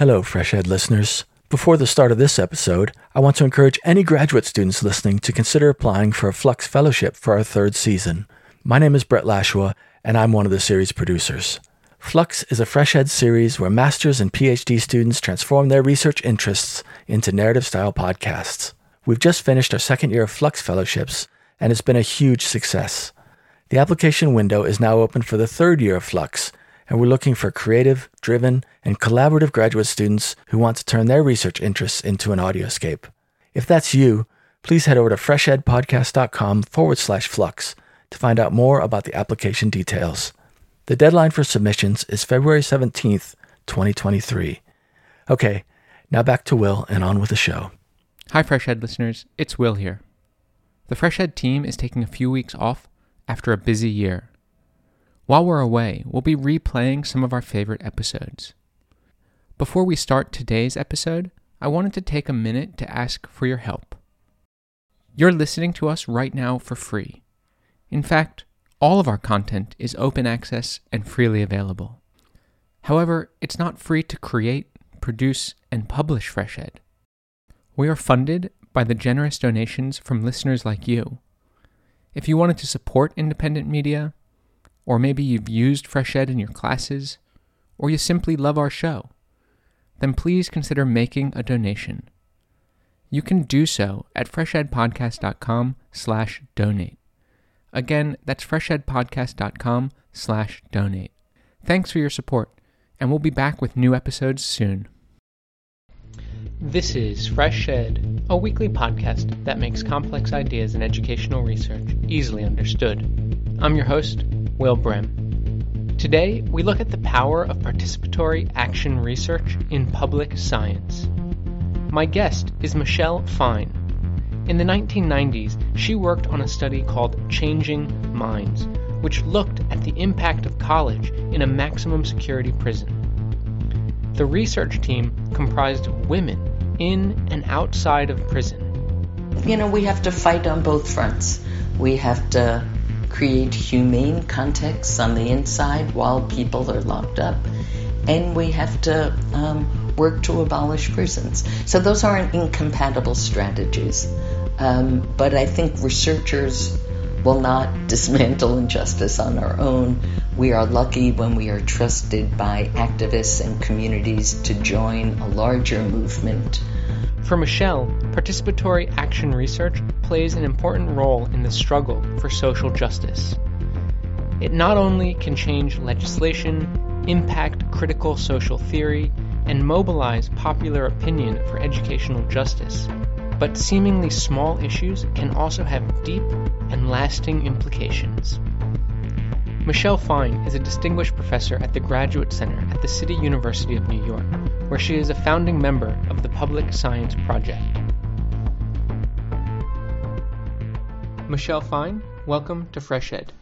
Hello, Fresh Ed listeners. Before the start of this episode, I want to encourage any graduate students listening to consider applying for a Flux Fellowship for our third season. My name is Brett Lashua, and I'm one of the series producers. Flux is a Fresh Ed series where masters and PhD students transform their research interests into narrative style podcasts. We've just finished our second year of Flux Fellowships, and it's been a huge success. The application window is now open for the third year of Flux, and we're looking for creative, driven, and collaborative graduate students who want to turn their research interests into an audioscape. If that's you, please head over to freshedpodcast.com forward slash flux to find out more about the application details. The deadline for submissions is February 17th, 2023. Okay, now back to Will and on with the show. Hi, Fresh Ed listeners. It's Will here. The Fresh Ed team is taking a few weeks off after a busy year. While we're away, we'll be replaying some of our favorite episodes. Before we start today's episode, I wanted to take a minute to ask for your help. You're listening to us right now for free. In fact, all of our content is open access and freely available. However, it's not free to create, produce, and publish Fresh Ed. We are funded by the generous donations from listeners like you. If you wanted to support independent media, or maybe you've used Fresh Ed in your classes, or you simply love our show, then please consider making a donation. You can do so at freshedpodcast.com slash donate. Again, that's freshedpodcast.com slash donate. Thanks for your support, and we'll be back with new episodes soon. This is Fresh Ed, a weekly podcast that makes complex ideas in educational research easily understood. I'm your host, Will Brehm. Today, we look at the power of participatory action research in public science. My guest is Michelle Fine. In the 1990s, she worked on a study called Changing Minds, which looked at the impact of college in a maximum security prison. The research team comprised women in and outside of prison. You know, we have to fight on both fronts. We have to create humane contexts on the inside while people are locked up, and we have to um, work to abolish prisons. So those aren't incompatible strategies. Um, but I think researchers will not dismantle injustice on our own. We are lucky when we are trusted by activists and communities to join a larger movement. For Michelle, participatory action research plays an important role in the struggle for social justice. It not only can change legislation, impact critical social theory, and mobilize popular opinion for educational justice, but seemingly small issues can also have deep and lasting implications. Michelle Fine is a distinguished professor at the Graduate Center at the City University of New York, where she is a founding member of the Public Science Project. Michelle Fine, welcome to Fresh Ed.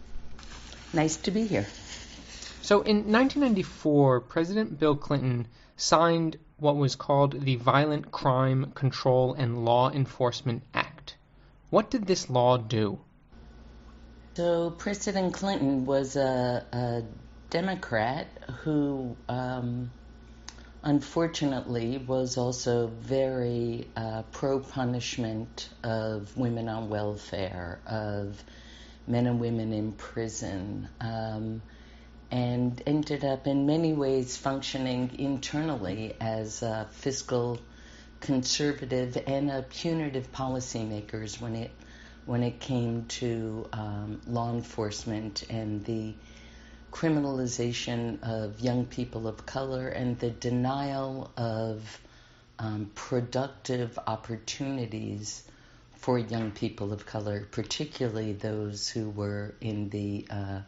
Nice to be here. So, in 1994, President Bill Clinton signed what was called the Violent Crime Control and Law Enforcement Act. What did this law do? So, President Clinton was a, a Democrat who, um, unfortunately, was also very uh, pro punishment of women on welfare, of men and women in prison. Um, and ended up in many ways functioning internally as a fiscal conservative and a punitive policymakers when it when it came to um, law enforcement and the criminalization of young people of color and the denial of um, productive opportunities for young people of color, particularly those who were in the uh,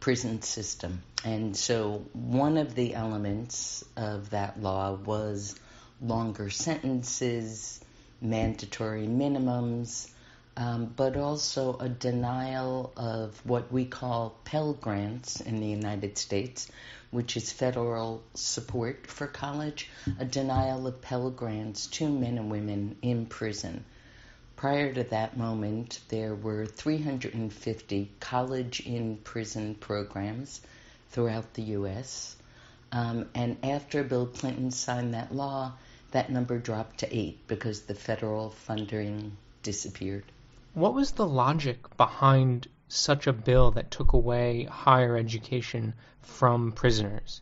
prison system. And so one of the elements of that law was longer sentences, mandatory minimums, um, but also a denial of what we call Pell Grants in the United States, which is federal support for college, a denial of Pell Grants to men and women in prison. Prior to that moment, there were 350 college in prison programs throughout the U.S. Um, and after Bill Clinton signed that law, that number dropped to eight because the federal funding disappeared. What was the logic behind such a bill that took away higher education from prisoners?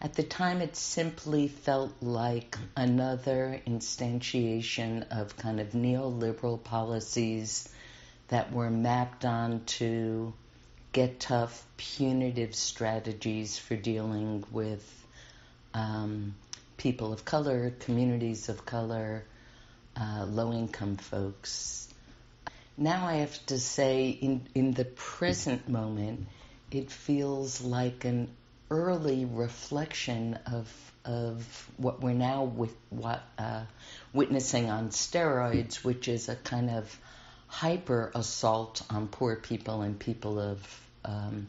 At the time, it simply felt like another instantiation of kind of neoliberal policies that were mapped onto get tough, punitive strategies for dealing with um, people of color, communities of color, uh, low income folks. Now I have to say, in, in the present moment, it feels like an early reflection of of what we're now with what uh, witnessing on steroids, which is a kind of hyper assault on poor people and people of um,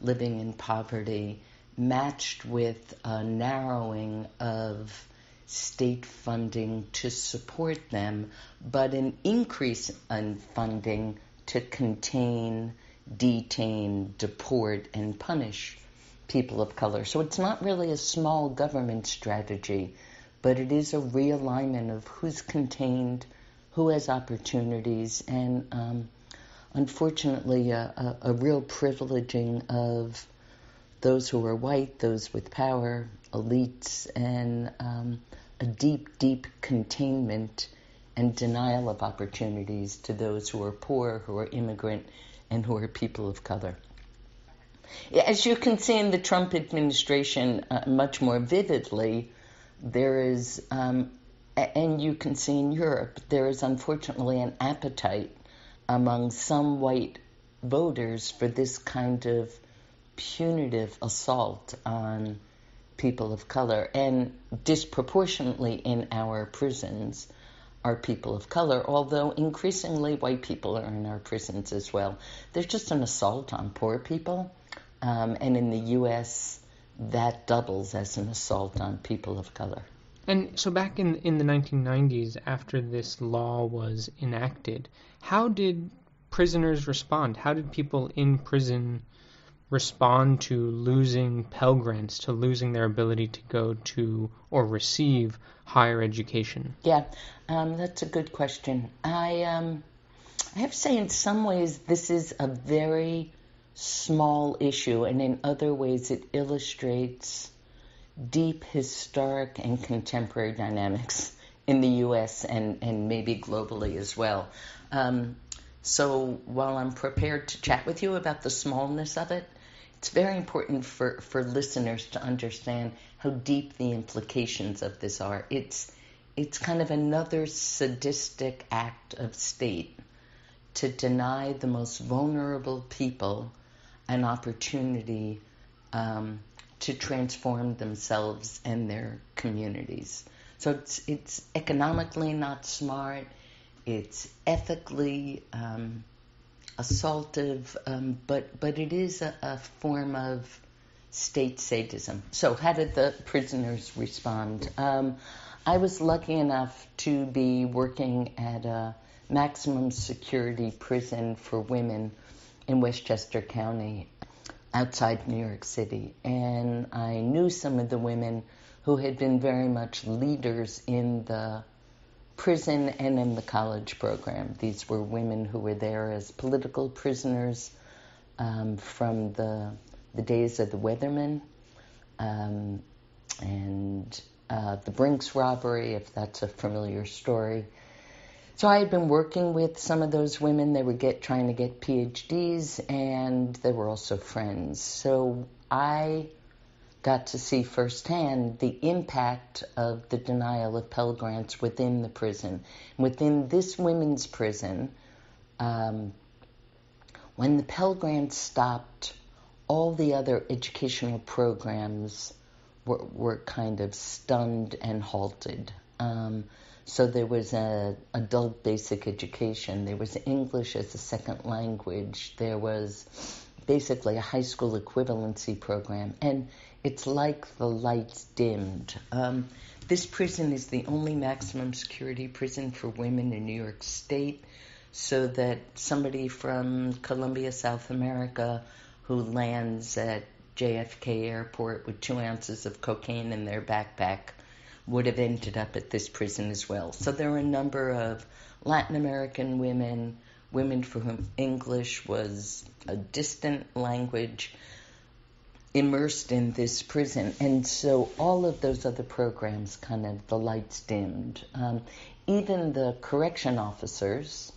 living in poverty, matched with a narrowing of state funding to support them, but an increase in funding to contain, detain, deport, and punish people of color. So it's not really a small government strategy, but it is a realignment of who's contained, who has opportunities, and um, unfortunately, a, a, a, real privileging of those who are white, those with power, elites, and um, a deep, deep containment and denial of opportunities to those who are poor, who are immigrant, and who are people of color. As you can see in the Trump administration uh, much more vividly, there is, um, and you can see in Europe, there is unfortunately an appetite among some white voters for this kind of punitive assault on people of color, and disproportionately in our prisons are people of color, although increasingly white people are in our prisons as well. There's just an assault on poor people um, and in the U.S., that doubles as an assault on people of color. And so, back in in the 1990s, after this law was enacted, how did prisoners respond? How did people in prison respond to losing Pell Grants, to losing their ability to go to or receive higher education? Yeah, um, that's a good question. I um, I have to say, in some ways, this is a very small issue, and in other ways, it illustrates deep historic and contemporary dynamics in the US and, and maybe globally as well. Um, so while I'm prepared to chat with you about the smallness of it, it's very important for, for listeners to understand how deep the implications of this are. It's it's kind of another sadistic act of state to deny the most vulnerable people an opportunity um, to transform themselves and their communities. So it's it's economically not smart. It's ethically um, assaultive, um, but but it is a, a, form of state sadism. So how did the prisoners respond? Um, I was lucky enough to be working at a maximum security prison for women in Westchester County outside New York City. And I knew some of the women who had been very much leaders in the prison and in the college program. These were women who were there as political prisoners um, from the, the days of the Weathermen um, and uh, the Brinks robbery, if that's a familiar story. So I had been working with some of those women. They were get trying to get PhDs, and they were also friends. So I got to see firsthand the impact of the denial of Pell Grants within the prison. Within this women's prison, um, when the Pell Grants stopped, all the other educational programs were, were kind of stunned and halted. Um, so there was a adult basic education. There was English as a second language. There was basically a high school equivalency program, and it's like the lights dimmed. Um, this prison is the only maximum security prison for women in New York State, so that somebody from Colombia, South America, who lands at JFK airport with two ounces of cocaine in their backpack would have ended up at this prison as well. So there are a number of Latin American women, women for whom English was a distant language, immersed in this prison. And so all of those other programs kind of the lights dimmed. Um, even the correction officers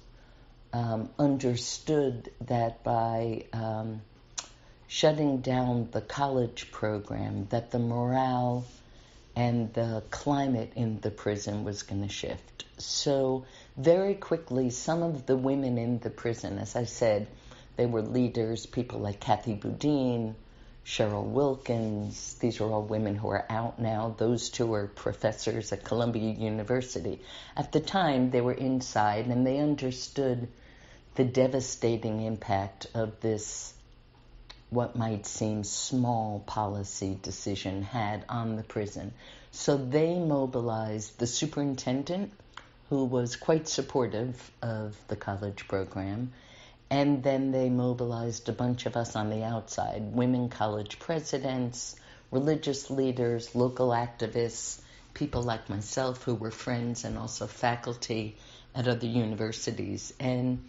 um, understood that by um, shutting down the college program, that the morale and the climate in the prison was going to shift. So very quickly, some of the women in the prison, as I said, they were leaders, people like Kathy Boudin, Cheryl Wilkins. These are all women who are out now. Those two are professors at Columbia University. At the time, they were inside and they understood the devastating impact of this, what might seem small policy decision had on the prison. So they mobilized the superintendent, who was quite supportive of the college program and then they mobilized a bunch of us on the outside women college presidents, religious leaders, local activists, people like myself who were friends and also faculty at other universities, and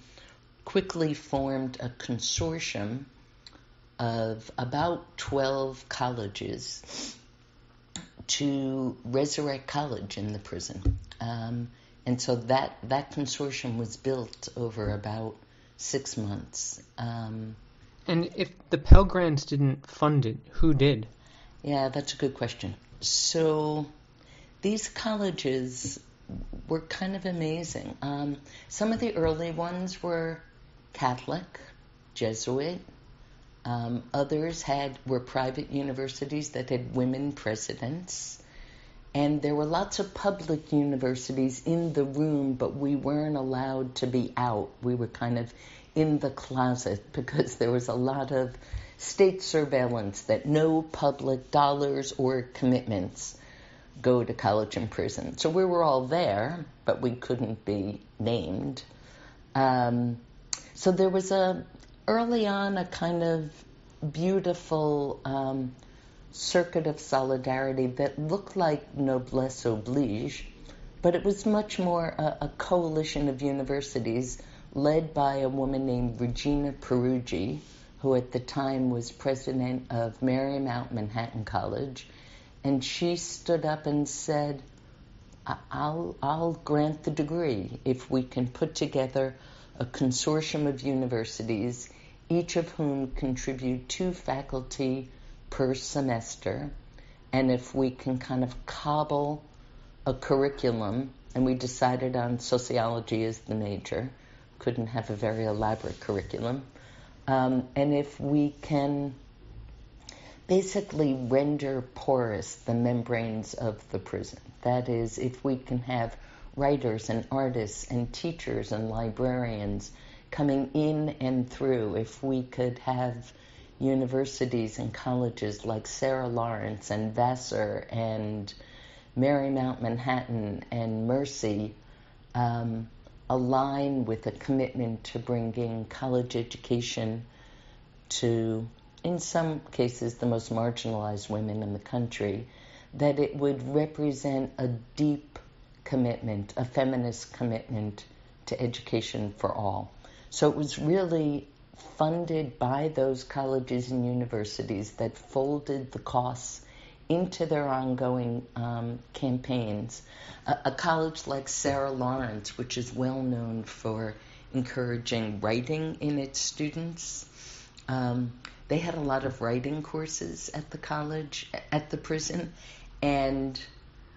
quickly formed a consortium of about 12 colleges to resurrect college in the prison. Um, and so that, that consortium was built over about six months. Um, and if the Pell Grants didn't fund it, who did? Yeah, that's a good question. So these colleges were kind of amazing. Um, some of the early ones were Catholic, Jesuit. Um, others had were private universities that had women presidents. And there were lots of public universities in the room, but we weren't allowed to be out. We were kind of in the closet because there was a lot of state surveillance that no public dollars or commitments go to college and prison. So we were all there, but we couldn't be named. Um, so there was a early on a kind of beautiful um, circuit of solidarity that looked like noblesse oblige, but it was much more a, a coalition of universities led by a woman named Regina Peruggi, who at the time was president of Marymount Manhattan College, and she stood up and said, I'll, I'll grant the degree if we can put together a consortium of universities, each of whom contribute two faculty per semester. And if we can kind of cobble a curriculum, and we decided on sociology as the major, couldn't have a very elaborate curriculum. Um, and if we can basically render porous the membranes of the prison, that is, if we can have writers and artists and teachers and librarians coming in and through, if we could have universities and colleges like Sarah Lawrence and Vassar and Marymount Manhattan and Mercy um, align with a commitment to bringing college education to, in some cases, the most marginalized women in the country, that it would represent a deep commitment, a feminist commitment to education for all. So it was really funded by those colleges and universities that folded the costs into their ongoing um, campaigns. A, a, college like Sarah Lawrence, which is well known for encouraging writing in its students, um, they had a lot of writing courses at the college, at the prison, and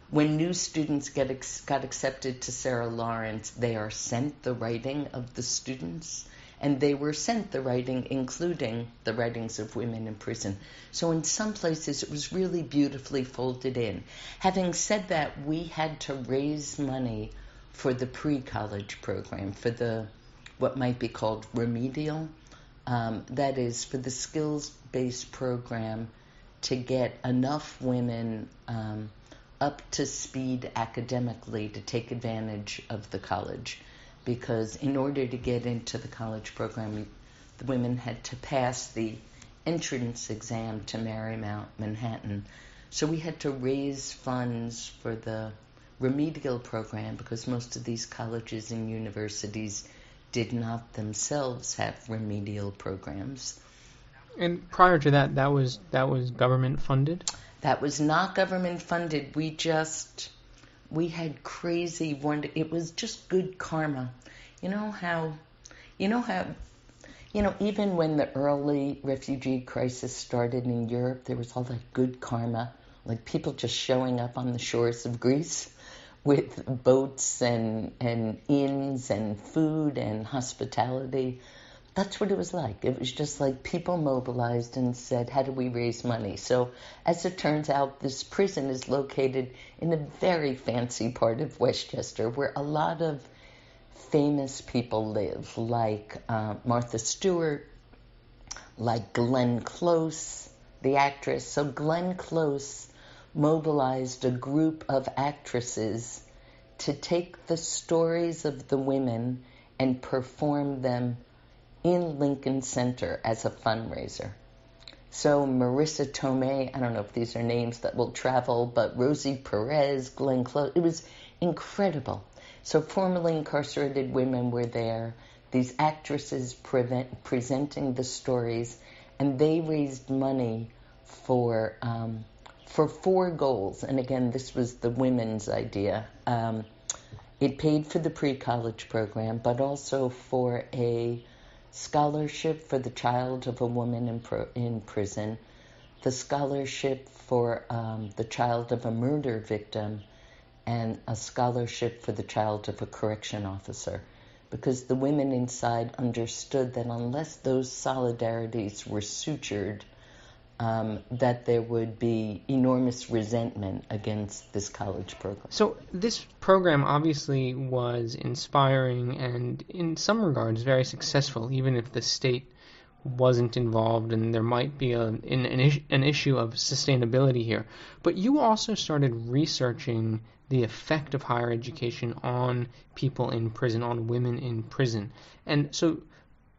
when new students get ex- got accepted to Sarah Lawrence, they are sent the writing of the students and they were sent the writing, including the writings of women in prison. So in some places it was really beautifully folded in. Having said that, we had to raise money for the pre-college program, for the what might be called remedial, um, that is for the skills-based program to get enough women um, up to speed academically to take advantage of the college because in order to get into the college program, the women had to pass the entrance exam to Marymount Manhattan. So we had to raise funds for the remedial program because most of these colleges and universities did not themselves have remedial programs. And prior to that, that was that was government funded. That was not government funded. We just we had crazy wonder. It was just good karma. You know how, you know how, you know even when the early refugee crisis started in Europe, there was all that good karma, like people just showing up on the shores of Greece with boats and and inns and food and hospitality that's what it was like. It was just like people mobilized and said, How do we raise money? So, as it turns out, this prison is located in a very fancy part of Westchester where a lot of famous people live, like uh, Martha Stewart, like Glenn Close, the actress. So, Glenn Close mobilized a group of actresses to take the stories of the women and perform them in Lincoln Center as a fundraiser. So Marisa Tomei, I don't know if these are names that will travel, but Rosie Perez, Glenn Close, it was incredible. So formerly incarcerated women were there, these actresses prevent, presenting the stories, and they raised money for um, for four goals. And again, this was the women's idea. Um, it paid for the pre-college program, but also for a scholarship for the child of a woman in, in prison, the scholarship for um, the child of a murder victim, and a scholarship for the child of a correction officer. Because the women inside understood that unless those solidarities were sutured, um, that there would be enormous resentment against this college program. So this program obviously was inspiring and, in some regards, very successful, even if the state wasn't involved and there might be a, an, an, an issue of sustainability here. But you also started researching the effect of higher education on people in prison, on women in prison. And so,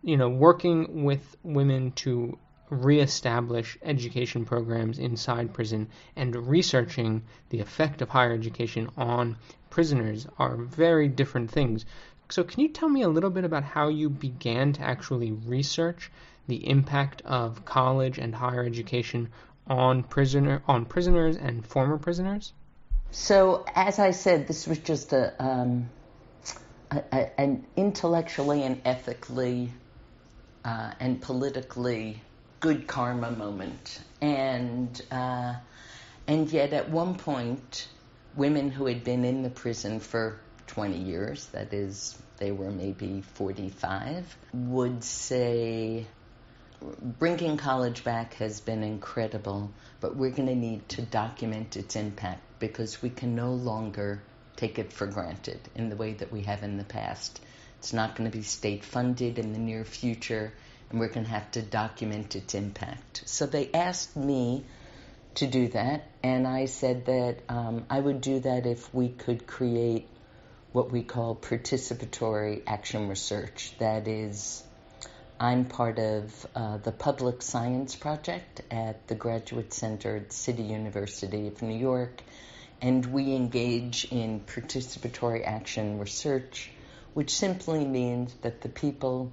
you know, working with women to reestablish education programs inside prison and researching the effect of higher education on prisoners are very different things. So, can you tell me a little bit about how you began to actually research the impact of college and higher education on prisoner on prisoners and former prisoners? So, as I said, this was just a, um, a, a an intellectually and ethically uh, and politically good karma moment. And, uh, and yet, at one point, women who had been in the prison for 20 years, that is, they were maybe 45, would say, bringing college back has been incredible, but we're going to need to document its impact because we can no longer take it for granted in the way that we have in the past. It's not going to be state funded in the near future and we're going to have to document its impact. So they asked me to do that, and I said that um, I would do that if we could create what we call participatory action research. That is, I'm part of uh, the Public Science Project at the Graduate Center at City University of New York, and we engage in participatory action research, which simply means that the people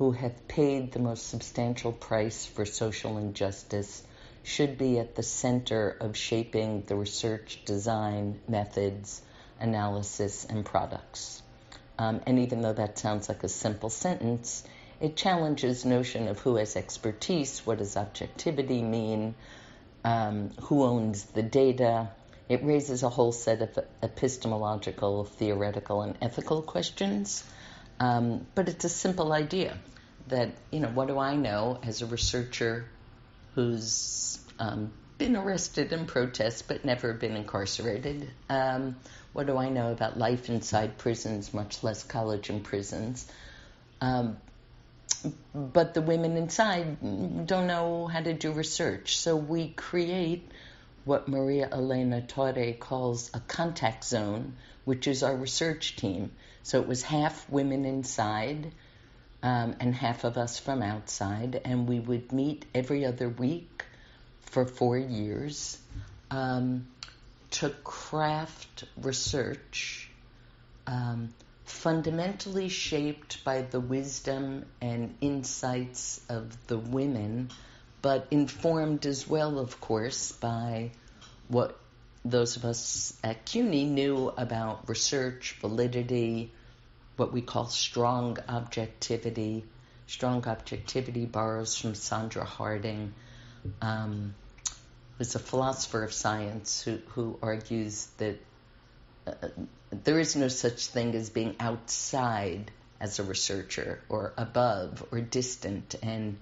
who have paid the most substantial price for social injustice should be at the center of shaping the research, design, methods, analysis, and products. Um, and even though that sounds like a simple sentence, it challenges notion of who has expertise, what does objectivity mean, um, who owns the data. It raises a whole set of epistemological, theoretical, and ethical questions. Um, but it's a simple idea that, you know, what do I know as a researcher who's um, been arrested in protests but never been incarcerated? Um, what do I know about life inside prisons, much less college and prisons? Um, but the women inside don't know how to do research. So we create what Maria Elena Torre calls a contact zone, which is our research team. So it was half women inside, um, and half of us from outside, and we would meet every other week for four years um, to craft research um, fundamentally shaped by the wisdom and insights of the women, but informed as well, of course, by what those of us at CUNY knew about research, validity, what we call strong objectivity. Strong objectivity borrows from Sandra Harding, um, who's a philosopher of science who, who argues that uh, there is no such thing as being outside as a researcher or above or distant. And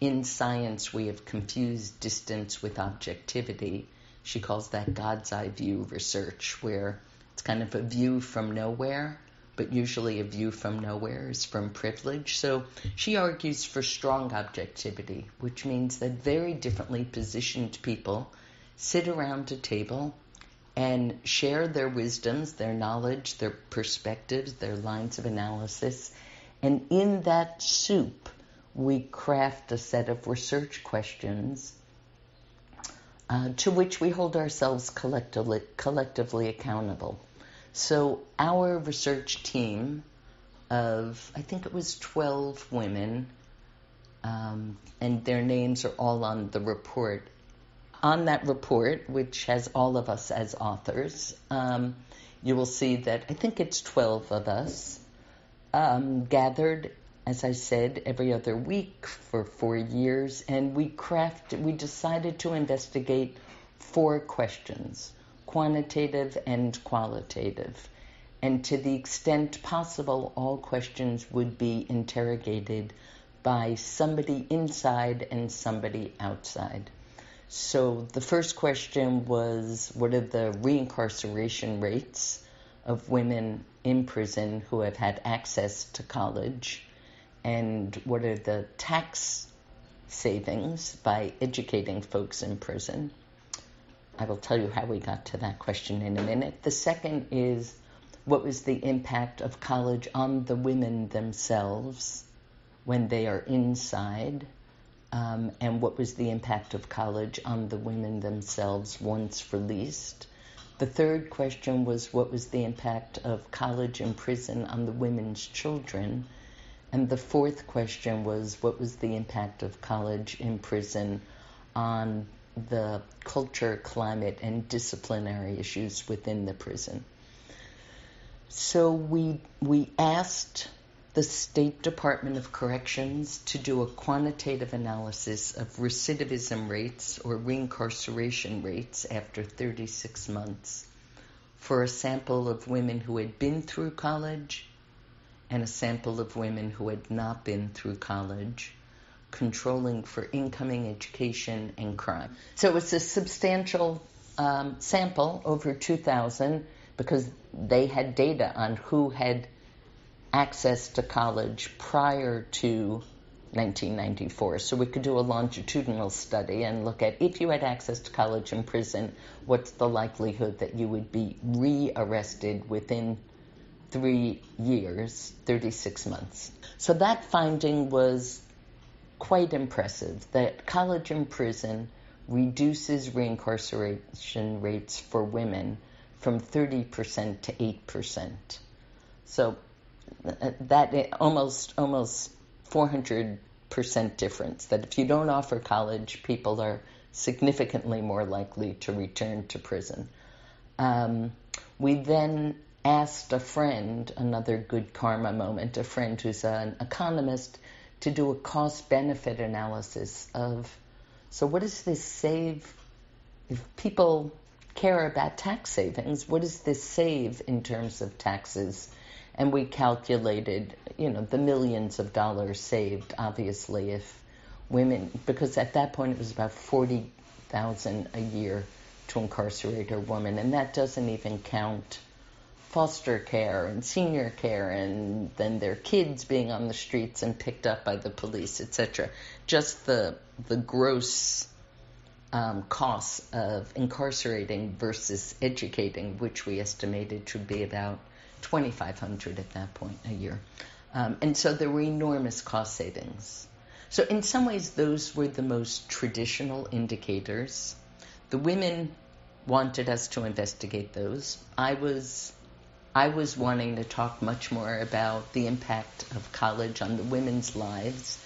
in science, we have confused distance with objectivity. She calls that God's eye view research, where it's kind of a view from nowhere but usually a view from nowhere is from privilege. So she argues for strong objectivity, which means that very differently positioned people sit around a table and share their wisdoms, their knowledge, their perspectives, their lines of analysis. And in that soup, we craft a set of research questions uh, to which we hold ourselves collectively, collectively accountable. So our research team of, I think it was 12 women, um, and their names are all on the report. On that report, which has all of us as authors, um, you will see that I think it's 12 of us um, gathered, as I said, every other week for four years, and we crafted, we decided to investigate four questions quantitative and qualitative. And to the extent possible, all questions would be interrogated by somebody inside and somebody outside. So the first question was what are the reincarceration rates of women in prison who have had access to college? And what are the tax savings by educating folks in prison? I will tell you how we got to that question in a minute. The second is what was the impact of college on the women themselves when they are inside, um, and what was the impact of college on the women themselves once released. The third question was what was the impact of college and prison on the women's children. And the fourth question was what was the impact of college in prison on the culture, climate, and disciplinary issues within the prison. So we we asked the State Department of Corrections to do a quantitative analysis of recidivism rates or reincarceration rates after 36 months for a sample of women who had been through college and a sample of women who had not been through college controlling for incoming education and crime. So it was a substantial um, sample, over 2,000, because they had data on who had access to college prior to 1994. So we could do a longitudinal study and look at if you had access to college in prison, what's the likelihood that you would be re-arrested within three years, 36 months. So that finding was quite impressive that college and prison reduces reincarceration rates for women from 30% to 8%. So uh, that almost almost 400% difference that if you don't offer college, people are significantly more likely to return to prison. Um, we then asked a friend, another good karma moment, a friend who's an economist to do a cost benefit analysis of so what does this save? If people care about tax savings what does this save in terms of taxes? And we calculated you know the millions of dollars saved obviously if women because at that point it was about 40,000 a year to incarcerate a woman. And that doesn't even count foster care and senior care and then their kids being on the streets and picked up by the police, etc. Just the the gross um, costs of incarcerating versus educating, which we estimated to be about 2,500 at that point a year. Um, and so there were enormous cost savings. So in some ways, those were the most traditional indicators. The women wanted us to investigate those. I was I was wanting to talk much more about the impact of college on the women's lives.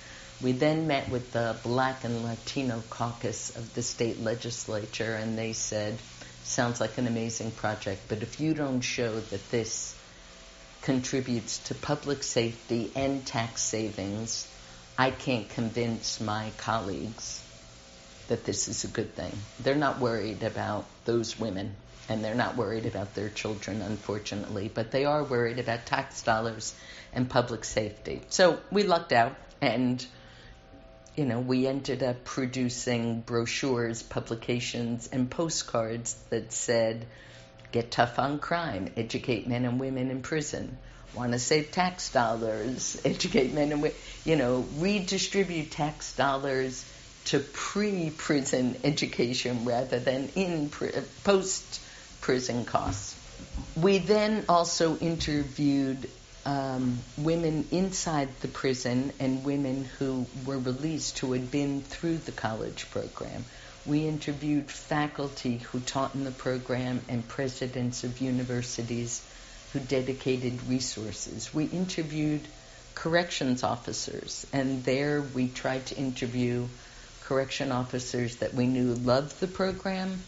We then met with the Black and Latino caucus of the state legislature, and they said, sounds like an amazing project, but if you don't show that this contributes to public safety and tax savings, I can't convince my colleagues that this is a good thing. They're not worried about those women and they're not worried about their children, unfortunately, but they are worried about tax dollars and public safety. So we lucked out and you know, we ended up producing brochures, publications, and postcards that said, Get tough on crime, educate men and women in prison. Want to save tax dollars, educate men and women, you know, redistribute tax dollars to pre prison education rather than in post prison costs. We then also interviewed um, women inside the prison and women who were released who had been through the college program. We interviewed faculty who taught in the program and presidents of universities who dedicated resources. We interviewed corrections officers, and there we tried to interview correction officers that we knew loved the program,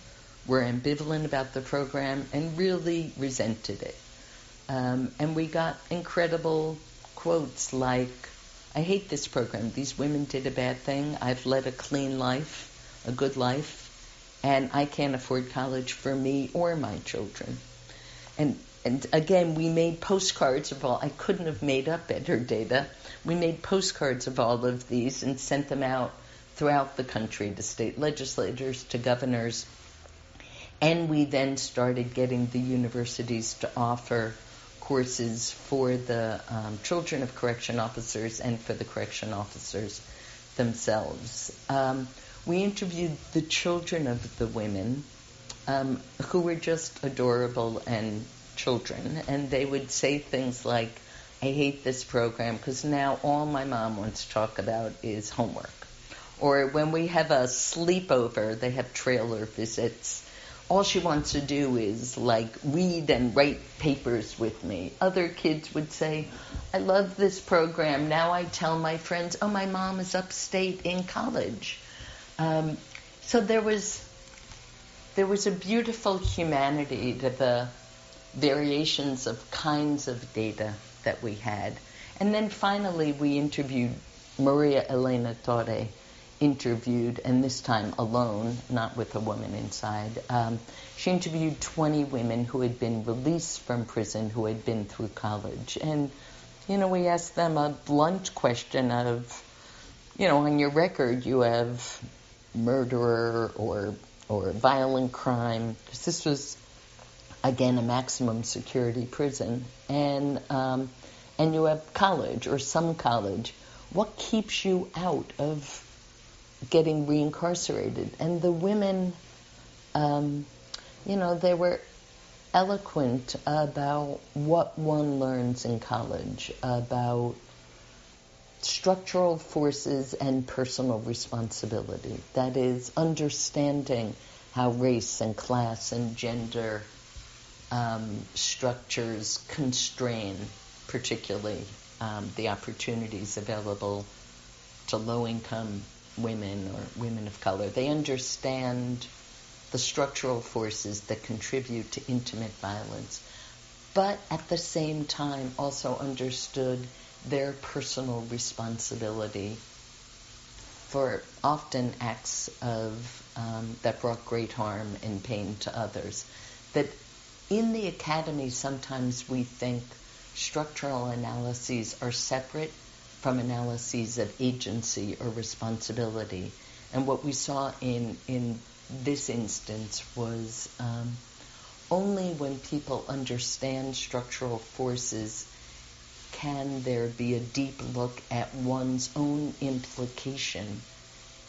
were ambivalent about the program, and really resented it. Um, and we got incredible quotes like, I hate this program. These women did a bad thing. I've led a clean life, a good life, and I can't afford college for me or my children. And and again, we made postcards of all. I couldn't have made up better data. We made postcards of all of these and sent them out throughout the country to state legislators, to governors. And we then started getting the universities to offer courses for the um, children of correction officers and for the correction officers themselves. Um, we interviewed the children of the women um, who were just adorable and children, and they would say things like, I hate this program because now all my mom wants to talk about is homework. Or when we have a sleepover, they have trailer visits. All she wants to do is like read and write papers with me. Other kids would say, I love this program. Now I tell my friends, oh, my mom is upstate in college. Um, so there was there was a beautiful humanity to the variations of kinds of data that we had. And then finally, we interviewed Maria Elena Torre, interviewed, and this time alone, not with a woman inside. Um, she interviewed 20 women who had been released from prison, who had been through college. And, you know, we asked them a blunt question of, you know, on your record you have murderer or or violent crime, because this was again a maximum security prison, and um, and you have college or some college. What keeps you out of getting reincarcerated. And the women, um, you know, they were eloquent about what one learns in college, about structural forces and personal responsibility. That is, understanding how race and class and gender um, structures constrain, particularly um, the opportunities available to low income women or women of color. They understand the structural forces that contribute to intimate violence, but at the same time also understood their personal responsibility for often acts of um, that brought great harm and pain to others. That in the academy sometimes we think structural analyses are separate from analyses of agency or responsibility. And what we saw in, in this instance was um, only when people understand structural forces can there be a deep look at one's own implication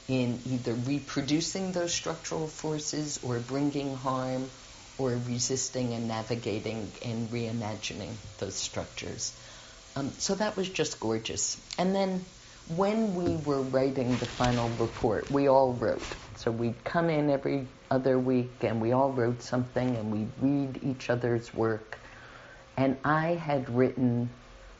in either reproducing those structural forces or bringing harm or resisting and navigating and reimagining those structures. Um, so that was just gorgeous. And then when we were writing the final report, we all wrote. So we'd come in every other week and we all wrote something and we'd read each other's work. And I had written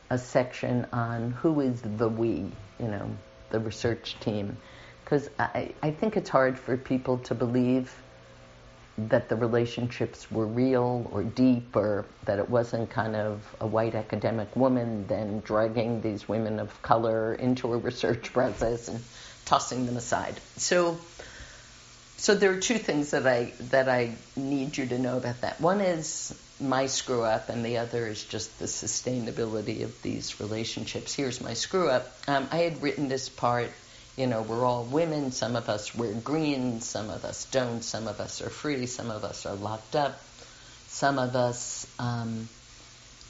a section on who is the we, you know, the research team. Because I, I think it's hard for people to believe that the relationships were real or deep or that it wasn't kind of a white academic woman then dragging these women of color into a research process and tossing them aside. So so there are two things that I that I need you to know about that. One is my screw up, and the other is just the sustainability of these relationships. Here's my screw up. Um, I had written this part you know, we're all women. Some of us wear green, some of us don't. Some of us are free, some of us are locked up. Some of us um,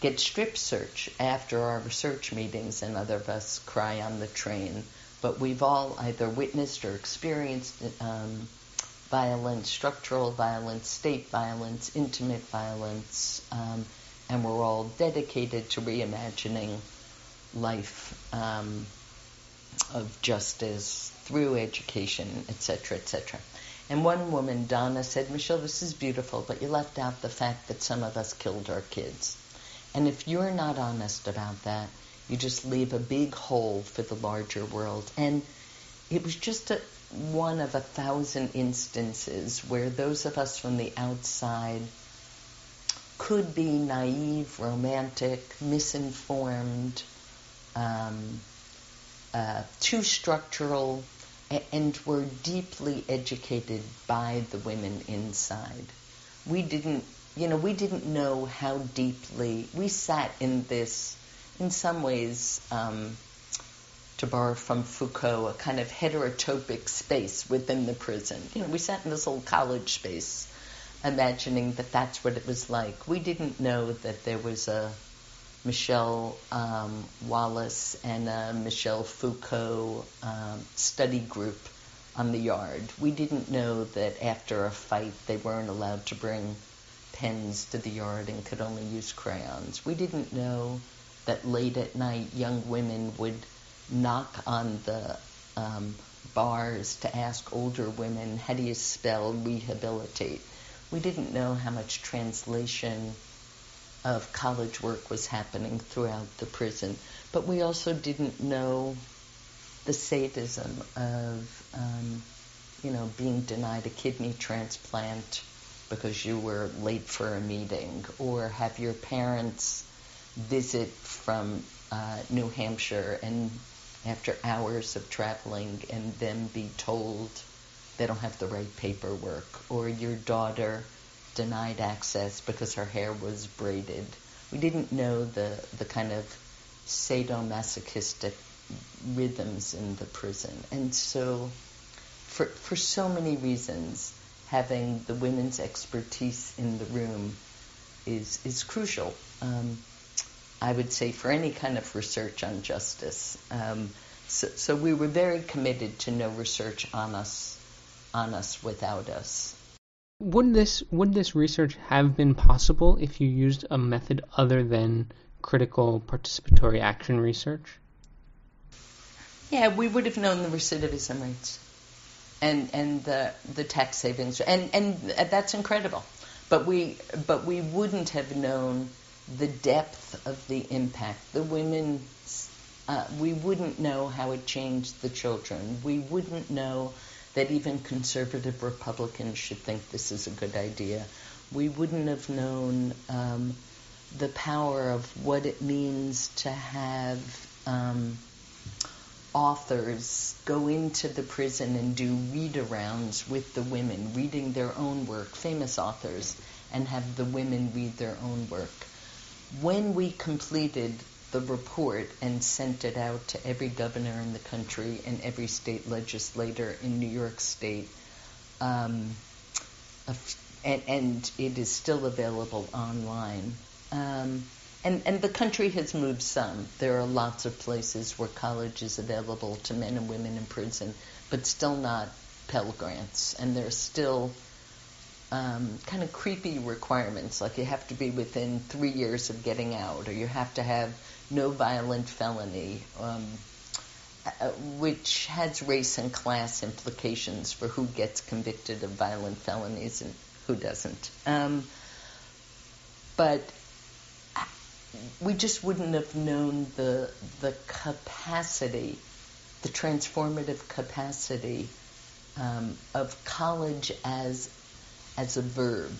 get strip search after our research meetings, and other of us cry on the train. But we've all either witnessed or experienced um, violence, structural violence, state violence, intimate violence, um, and we're all dedicated to reimagining life. Of justice through education, etc., etc. And one woman, Donna, said, Michelle, this is beautiful, but you left out the fact that some of us killed our kids. And if you're not honest about that, you just leave a big hole for the larger world. And it was just a, one of a thousand instances where those of us from the outside could be naive, romantic, misinformed, um, uh, too structural, and were deeply educated by the women inside. We didn't, you know, we didn't know how deeply we sat in this, in some ways, um, to borrow from Foucault, a kind of heterotopic space within the prison. You know, we sat in this old college space, imagining that that's what it was like. We didn't know that there was a Michelle um, Wallace and uh, Michel Foucault um, study group on the yard. We didn't know that after a fight they weren't allowed to bring pens to the yard and could only use crayons. We didn't know that late at night young women would knock on the um, bars to ask older women, how do you spell rehabilitate? We didn't know how much translation of college work was happening throughout the prison. But we also didn't know the sadism of, um, you know, being denied a kidney transplant because you were late for a meeting, or have your parents visit from uh, New Hampshire and after hours of traveling and then be told they don't have the right paperwork, or your daughter denied access because her hair was braided. We didn't know the, the kind of sadomasochistic rhythms in the prison. And so, for, for so many reasons, having the women's expertise in the room is, is crucial. Um, I would say for any kind of research on justice. Um, so, so, we were very committed to no research on us, on us without us would this would this research have been possible if you used a method other than critical participatory action research? Yeah, we would have known the recidivism rates and and the the tax savings and and that's incredible. But we but we wouldn't have known the depth of the impact. The women uh, we wouldn't know how it changed the children. We wouldn't know that even conservative Republicans should think this is a good idea. We wouldn't have known um, the power of what it means to have um, authors go into the prison and do read-arounds with the women, reading their own work, famous authors, and have the women read their own work. When we completed the report and sent it out to every governor in the country and every state legislator in New York State. Um, and, and, it is still available online. Um, and, and the country has moved some. There are lots of places where college is available to men and women in prison, but still not Pell Grants. And there are still um, kind of creepy requirements, like you have to be within three years of getting out, or you have to have no violent felony, um, uh, which has race and class implications for who gets convicted of violent felonies and who doesn't. Um, but we just wouldn't have known the the capacity, the transformative capacity um, of college as as a verb.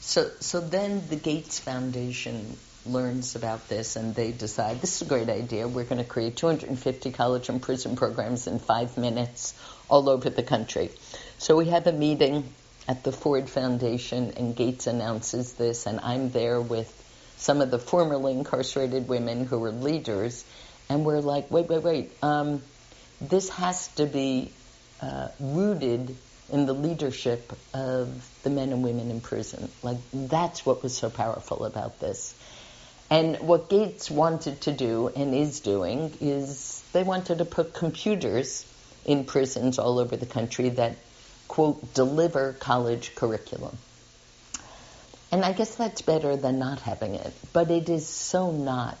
So so then the Gates Foundation learns about this and they decide this is a great idea. We're going to create 250 college and prison programs in five minutes all over the country. So we have a meeting at the Ford Foundation and Gates announces this and I'm there with some of the formerly incarcerated women who were leaders, and we're like, wait, wait, wait, um, this has to be uh, rooted in the leadership of the men and women in prison. Like, that's what was so powerful about this. And what Gates wanted to do and is doing is they wanted to put computers in prisons all over the country that, quote, deliver college curriculum. And I guess that's better than not having it. But it is so not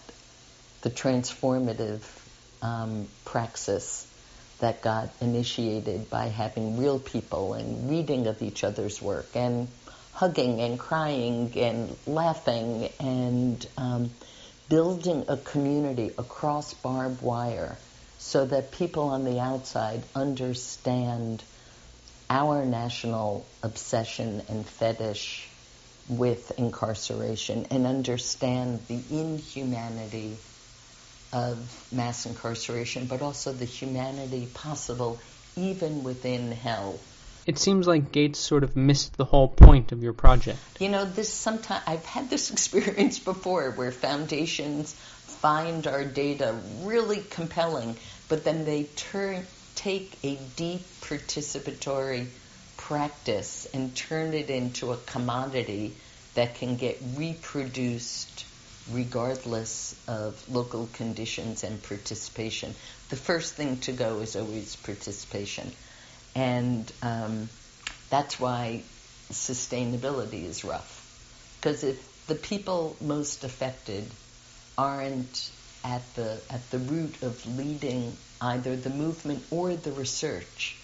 the transformative um, praxis that got initiated by having real people and reading of each other's work and hugging and crying and laughing and um, building a community across barbed wire so that people on the outside understand our national obsession and fetish with incarceration and understand the inhumanity of mass incarceration, but also the humanity possible even within hell. It seems like Gates sort of missed the whole point of your project. You know, this sometimes I've had this experience before where foundations find our data really compelling, but then they turn take a deep participatory practice and turn it into a commodity that can get reproduced regardless of local conditions and participation. The first thing to go is always participation. And um, that's why sustainability is rough. Because if the people most affected aren't at the, at the root of leading either the movement or the research,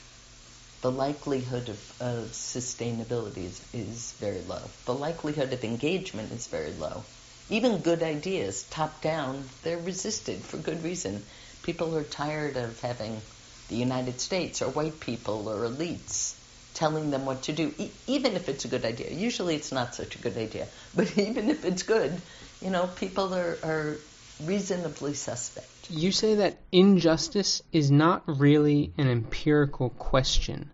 the likelihood of, of sustainability is, is very low. The likelihood of engagement is very low. Even good ideas, top down, they're resisted for good reason. People are tired of having the United States or white people or elites telling them what to do, e- even if it's a good idea. Usually it's not such a good idea, but even if it's good, you know, people are, are reasonably suspect. You say that injustice is not really an empirical question.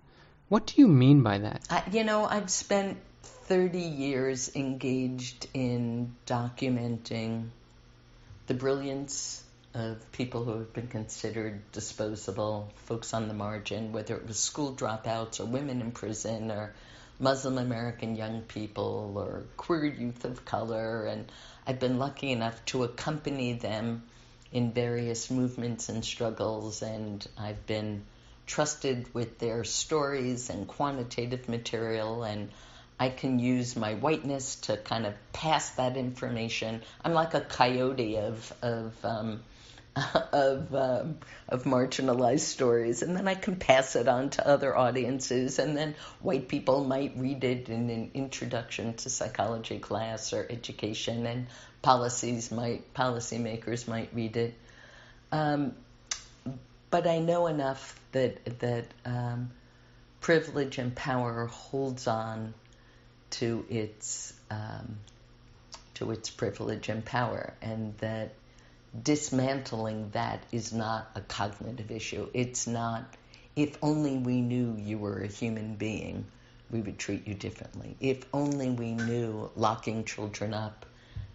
What do you mean by that? I, you know, I've spent 30 years engaged in documenting the brilliance of people who have been considered disposable, folks on the margin, whether it was school dropouts or women in prison or Muslim American young people or queer youth of color. And I've been lucky enough to accompany them in various movements and struggles, and I've been trusted with their stories and quantitative material, and I can use my whiteness to kind of pass that information. I'm like a coyote of of um, of um, of marginalized stories, and then I can pass it on to other audiences, and then white people might read it in an introduction to psychology class or education, and policies might policymakers might read it. Um, but I know enough that that um, privilege and power holds on to its um, to its privilege and power, and that dismantling that is not a cognitive issue. It's not, if only we knew you were a human being, we would treat you differently. If only we knew locking children up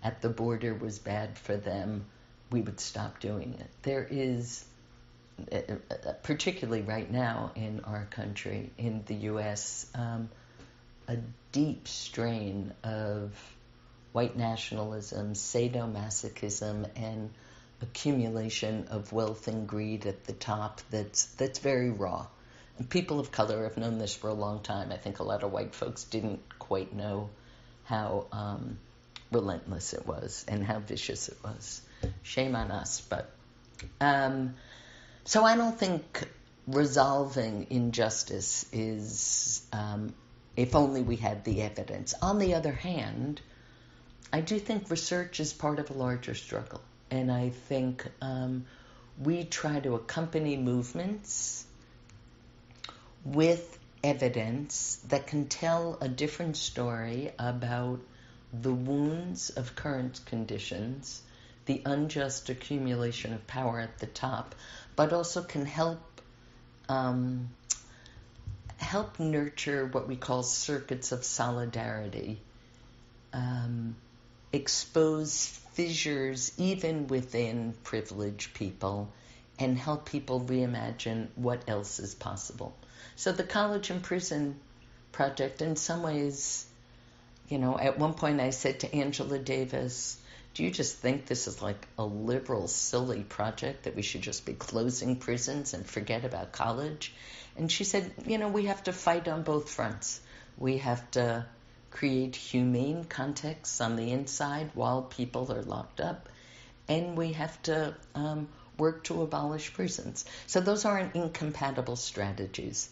at the border was bad for them, we would stop doing it. There is, particularly right now in our country, in the U.S., um, a deep strain of white nationalism, sadomasochism, and accumulation of wealth and greed at the top that's that's very raw. And people of color have known this for a long time. I think a lot of white folks didn't quite know how um, relentless it was and how vicious it was. Shame on us, but um, so I don't think resolving injustice is um, if only we had the evidence. On the other hand, I do think research is part of a larger struggle, and I think um, we try to accompany movements with evidence that can tell a different story about the wounds of current conditions, the unjust accumulation of power at the top, but also can help um, help nurture what we call circuits of solidarity, um, expose fissures even within privileged people, and help people reimagine what else is possible. So the college and prison project, in some ways, you know, at one point I said to Angela Davis, do you just think this is like a liberal, silly project that we should just be closing prisons and forget about college? And she said, you know, we have to fight on both fronts. We have to create humane contexts on the inside while people are locked up, and we have to um, work to abolish prisons. So those aren't incompatible strategies.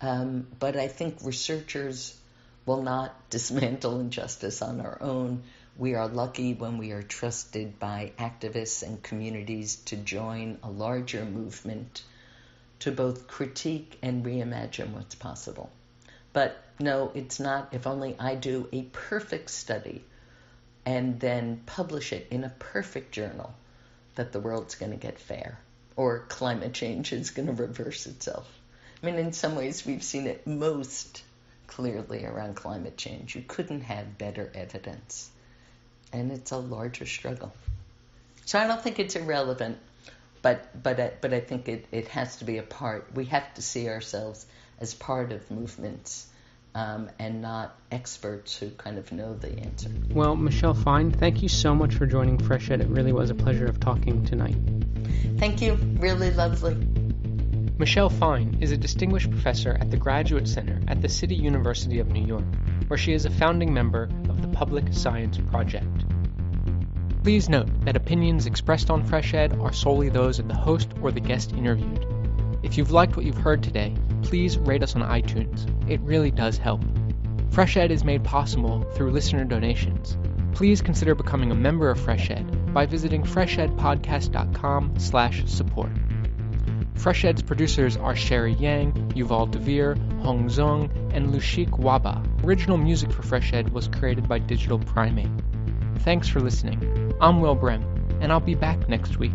Um, but I think researchers will not dismantle injustice on our own. We are lucky when we are trusted by activists and communities to join a larger movement to both critique and reimagine what's possible. But no, it's not. If only I do a perfect study and then publish it in a perfect journal, that the world's going to get fair or climate change is going to reverse itself. I mean, in some ways, we've seen it most clearly around climate change. You couldn't have better evidence. And it's a larger struggle. So I don't think it's irrelevant, but, but, I, but I think it, it has to be a part. We have to see ourselves as part of movements um, and not experts who kind of know the answer. Well, Michelle Fine, thank you so much for joining Fresh Ed. It really was a pleasure of talking tonight. Thank you. Really lovely. Michelle Fine is a distinguished professor at the Graduate Center at the City University of New York, where she is a founding member of the Public Science Project. Please note that opinions expressed on Fresh Ed are solely those of the host or the guest interviewed. If you've liked what you've heard today, please rate us on iTunes. It really does help. Fresh Ed is made possible through listener donations. Please consider becoming a member of Fresh Ed by visiting freshedpodcast.com/support. Fresh Ed's producers are Sherry Yang, Yuval Devere, Hong Zong, and Lushik Waba. Original music for Fresh Ed was created by Digital Primate. Thanks for listening. I'm Will Brehm, and I'll be back next week.